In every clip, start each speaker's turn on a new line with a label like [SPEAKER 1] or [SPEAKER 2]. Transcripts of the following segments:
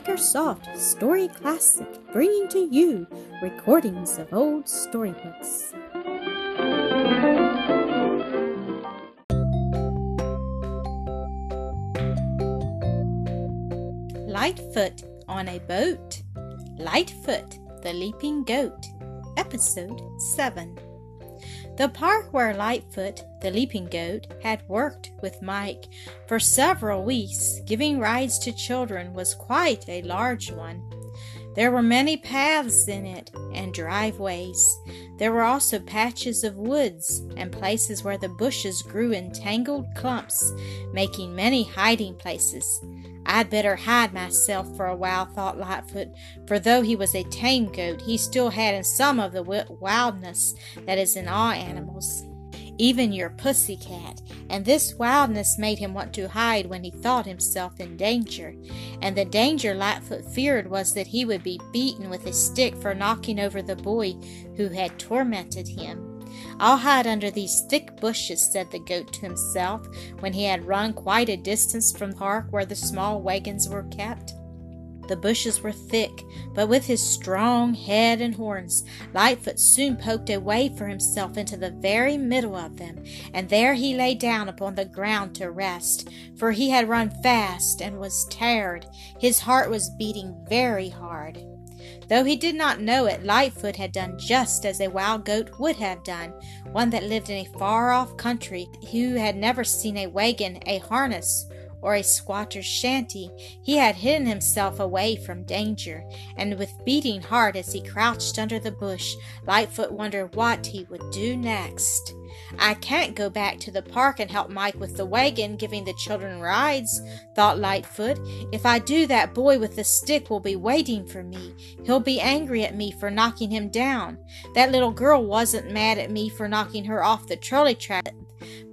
[SPEAKER 1] Makersoft Story Classic, bringing to you recordings of old storybooks. Lightfoot on a Boat. Lightfoot, the Leaping Goat. Episode 7. The park where Lightfoot, the leaping goat, had worked with Mike for several weeks, giving rides to children, was quite a large one. There were many paths in it and driveways. There were also patches of woods and places where the bushes grew in tangled clumps, making many hiding places. I'd better hide myself for a while, thought Lightfoot, for though he was a tame goat, he still had some of the wildness that is in all animals, even your pussy cat, and this wildness made him want to hide when he thought himself in danger. And the danger Lightfoot feared was that he would be beaten with a stick for knocking over the boy who had tormented him. I'll hide under these thick bushes, said the goat to himself when he had run quite a distance from the park where the small wagons were kept. The bushes were thick, but with his strong head and horns, Lightfoot soon poked a way for himself into the very middle of them, and there he lay down upon the ground to rest, for he had run fast and was tired. His heart was beating very hard. Though he did not know it, Lightfoot had done just as a wild goat would have done, one that lived in a far off country, who had never seen a wagon, a harness, or a squatter's shanty, he had hidden himself away from danger, and with beating heart as he crouched under the bush, Lightfoot wondered what he would do next. I can't go back to the park and help Mike with the wagon, giving the children rides, thought Lightfoot. If I do, that boy with the stick will be waiting for me. He'll be angry at me for knocking him down. That little girl wasn't mad at me for knocking her off the trolley track,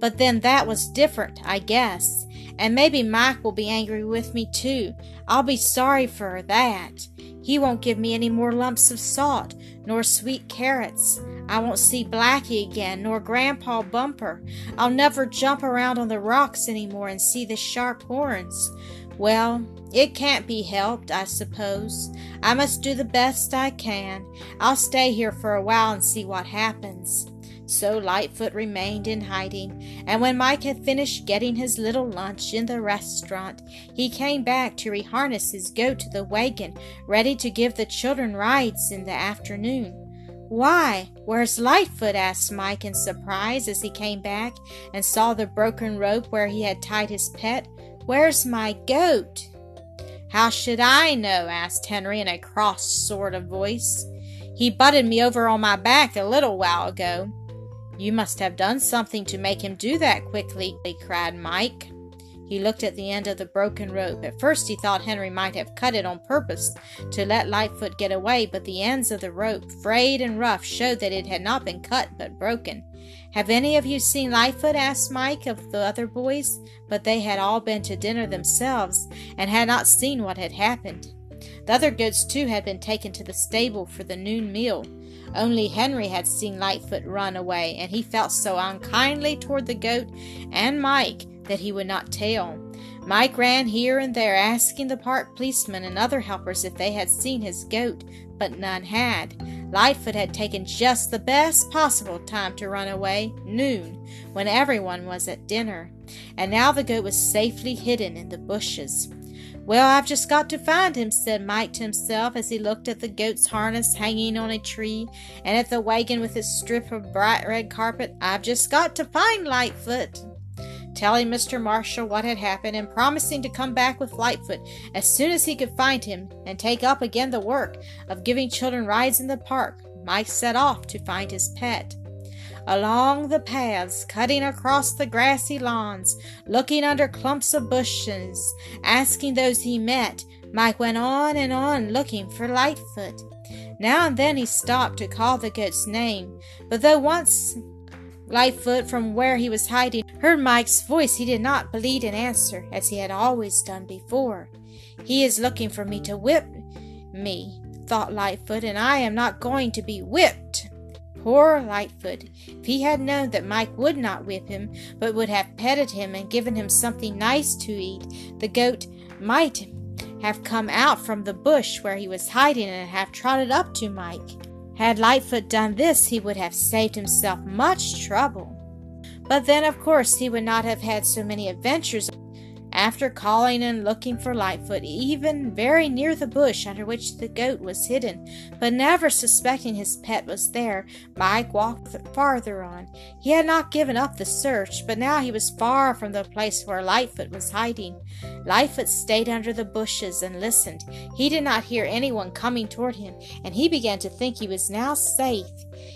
[SPEAKER 1] but then that was different, I guess. And maybe Mike will be angry with me too. I'll be sorry for that. He won't give me any more lumps of salt, nor sweet carrots. I won't see Blackie again, nor Grandpa Bumper. I'll never jump around on the rocks any more and see the sharp horns. Well, it can't be helped, I suppose. I must do the best I can. I'll stay here for a while and see what happens. So Lightfoot remained in hiding, and when Mike had finished getting his little lunch in the restaurant, he came back to reharness his goat to the wagon, ready to give the children rides in the afternoon. Why, where's Lightfoot? asked Mike in surprise as he came back and saw the broken rope where he had tied his pet. Where's my goat? How should I know? asked Henry in a cross sort of voice. He butted me over on my back a little while ago. You must have done something to make him do that quickly, cried Mike. He looked at the end of the broken rope. At first he thought Henry might have cut it on purpose to let Lightfoot get away, but the ends of the rope, frayed and rough, showed that it had not been cut but broken. Have any of you seen Lightfoot? asked Mike of the other boys, but they had all been to dinner themselves and had not seen what had happened. The other goats, too, had been taken to the stable for the noon meal. Only Henry had seen Lightfoot run away, and he felt so unkindly toward the goat and Mike that he would not tell. Mike ran here and there asking the park policemen and other helpers if they had seen his goat, but none had. Lightfoot had taken just the best possible time to run away, noon, when everyone was at dinner, and now the goat was safely hidden in the bushes. Well, I've just got to find him, said Mike to himself as he looked at the goat's harness hanging on a tree and at the wagon with its strip of bright red carpet. I've just got to find Lightfoot. Telling Mr. Marshall what had happened and promising to come back with Lightfoot as soon as he could find him and take up again the work of giving children rides in the park, Mike set off to find his pet along the paths, cutting across the grassy lawns, looking under clumps of bushes, asking those he met. Mike went on and on looking for Lightfoot. Now and then he stopped to call the goat's name, but though once Lightfoot, from where he was hiding, heard Mike's voice, he did not bleat an answer, as he had always done before. He is looking for me to whip me, thought Lightfoot, and I am not going to be whipped. Poor Lightfoot! If he had known that Mike would not whip him, but would have petted him and given him something nice to eat, the goat might have come out from the bush where he was hiding and have trotted up to Mike. Had Lightfoot done this, he would have saved himself much trouble. But then, of course, he would not have had so many adventures after calling and looking for Lightfoot, even very near the bush under which the goat was hidden, but never suspecting his pet was there, Mike walked farther on. He had not given up the search, but now he was far from the place where Lightfoot was hiding. Lightfoot stayed under the bushes and listened. He did not hear anyone coming toward him, and he began to think he was now safe.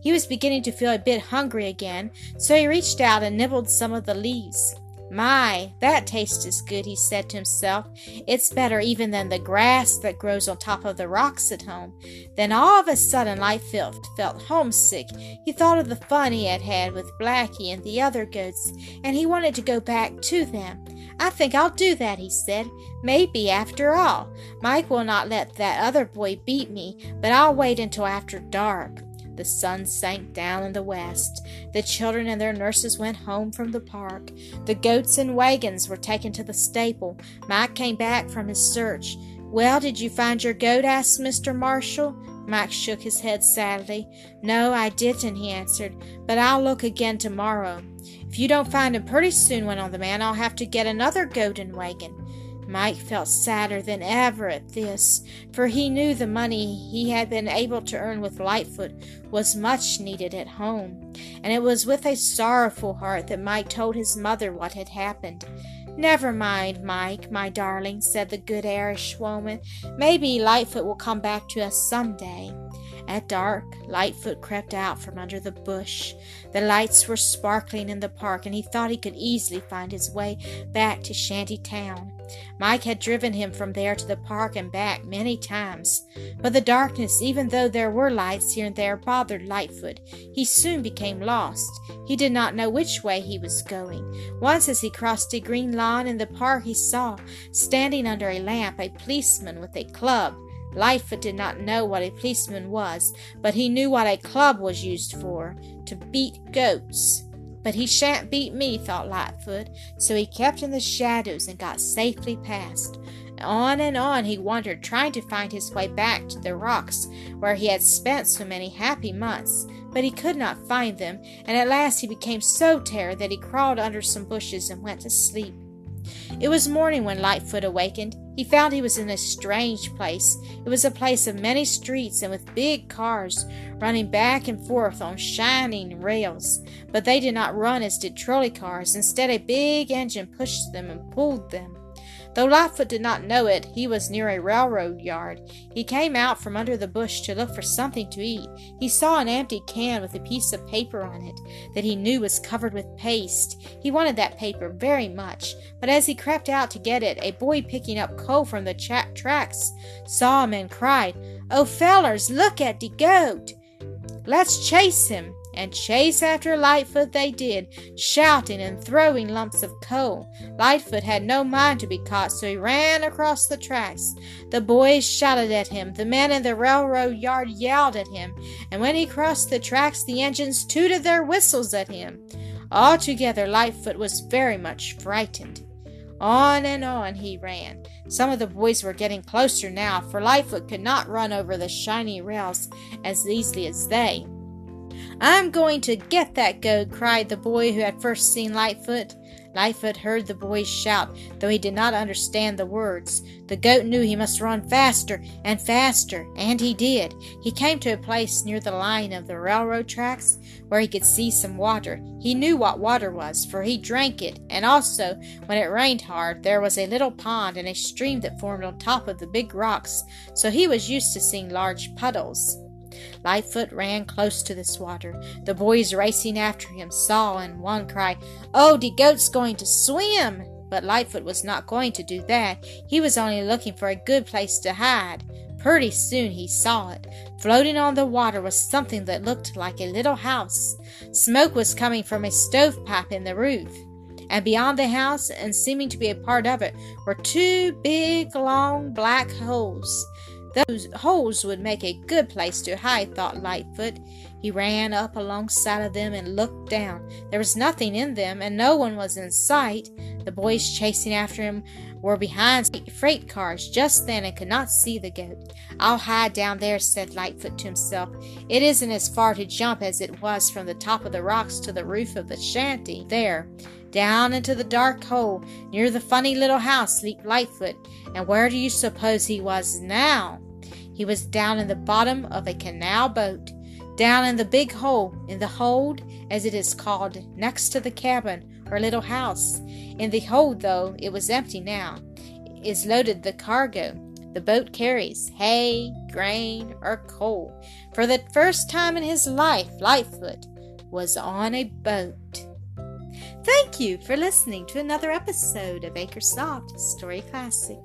[SPEAKER 1] He was beginning to feel a bit hungry again, so he reached out and nibbled some of the leaves. My, that tastes good, he said to himself. It's better even than the grass that grows on top of the rocks at home. Then all of a sudden Lightfoot felt homesick. He thought of the fun he had had with Blackie and the other goats, and he wanted to go back to them. I think I'll do that, he said. Maybe after all. Mike will not let that other boy beat me, but I'll wait until after dark. The sun sank down in the west. The children and their nurses went home from the park. The goats and wagons were taken to the stable. Mike came back from his search. Well, did you find your goat? asked Mr. Marshall. Mike shook his head sadly. No, I didn't, he answered, but I'll look again tomorrow. If you don't find him pretty soon, went on the man, I'll have to get another goat and wagon. Mike felt sadder than ever at this, for he knew the money he had been able to earn with Lightfoot was much needed at home, and it was with a sorrowful heart that Mike told his mother what had happened. Never mind, Mike, my darling, said the good Irish woman. Maybe Lightfoot will come back to us some day. At dark, Lightfoot crept out from under the bush. The lights were sparkling in the park, and he thought he could easily find his way back to Shanty Town. Mike had driven him from there to the park and back many times. But the darkness, even though there were lights here and there, bothered Lightfoot. He soon became lost. He did not know which way he was going. Once, as he crossed a green lawn in the park, he saw, standing under a lamp, a policeman with a club. Lightfoot did not know what a policeman was, but he knew what a club was used for to beat goats. But he shan't beat me, thought Lightfoot, so he kept in the shadows and got safely past. On and on he wandered, trying to find his way back to the rocks where he had spent so many happy months. But he could not find them, and at last he became so tired that he crawled under some bushes and went to sleep. It was morning when Lightfoot awakened. He found he was in a strange place. It was a place of many streets and with big cars running back and forth on shining rails. But they did not run as did trolley cars. Instead, a big engine pushed them and pulled them. Though Lightfoot did not know it, he was near a railroad yard. He came out from under the bush to look for something to eat. He saw an empty can with a piece of paper on it that he knew was covered with paste. He wanted that paper very much, but as he crept out to get it, a boy picking up coal from the tra- tracks saw him and cried, Oh, fellers, look at de goat! Let's chase him! And chase after Lightfoot they did, shouting and throwing lumps of coal. Lightfoot had no mind to be caught, so he ran across the tracks. The boys shouted at him, the men in the railroad yard yelled at him, and when he crossed the tracks, the engines tooted their whistles at him. Altogether, Lightfoot was very much frightened. On and on he ran. Some of the boys were getting closer now, for Lightfoot could not run over the shiny rails as easily as they. I'm going to get that goat, cried the boy who had first seen Lightfoot. Lightfoot heard the boys shout, though he did not understand the words. The goat knew he must run faster and faster, and he did. He came to a place near the line of the railroad tracks where he could see some water. He knew what water was, for he drank it, and also, when it rained hard, there was a little pond and a stream that formed on top of the big rocks, so he was used to seeing large puddles. Lightfoot ran close to this water. The boys racing after him saw and one cried, Oh, de goat's going to swim! But Lightfoot was not going to do that. He was only looking for a good place to hide. Pretty soon he saw it. Floating on the water was something that looked like a little house. Smoke was coming from a stovepipe in the roof. And beyond the house, and seeming to be a part of it, were two big, long, black holes. Those holes would make a good place to hide, thought Lightfoot. He ran up alongside of them and looked down. There was nothing in them, and no one was in sight. The boys chasing after him were behind freight cars just then and could not see the goat. I'll hide down there, said Lightfoot to himself. It isn't as far to jump as it was from the top of the rocks to the roof of the shanty. There, down into the dark hole near the funny little house leaped Lightfoot. And where do you suppose he was now? He was down in the bottom of a canal boat down in the big hole, in the hold, as it is called, next to the cabin or little house. In the hold, though it was empty now, is loaded the cargo the boat carries hay, grain, or coal. For the first time in his life, Lightfoot was on a boat. Thank you for listening to another episode of Acresoft Story Classic.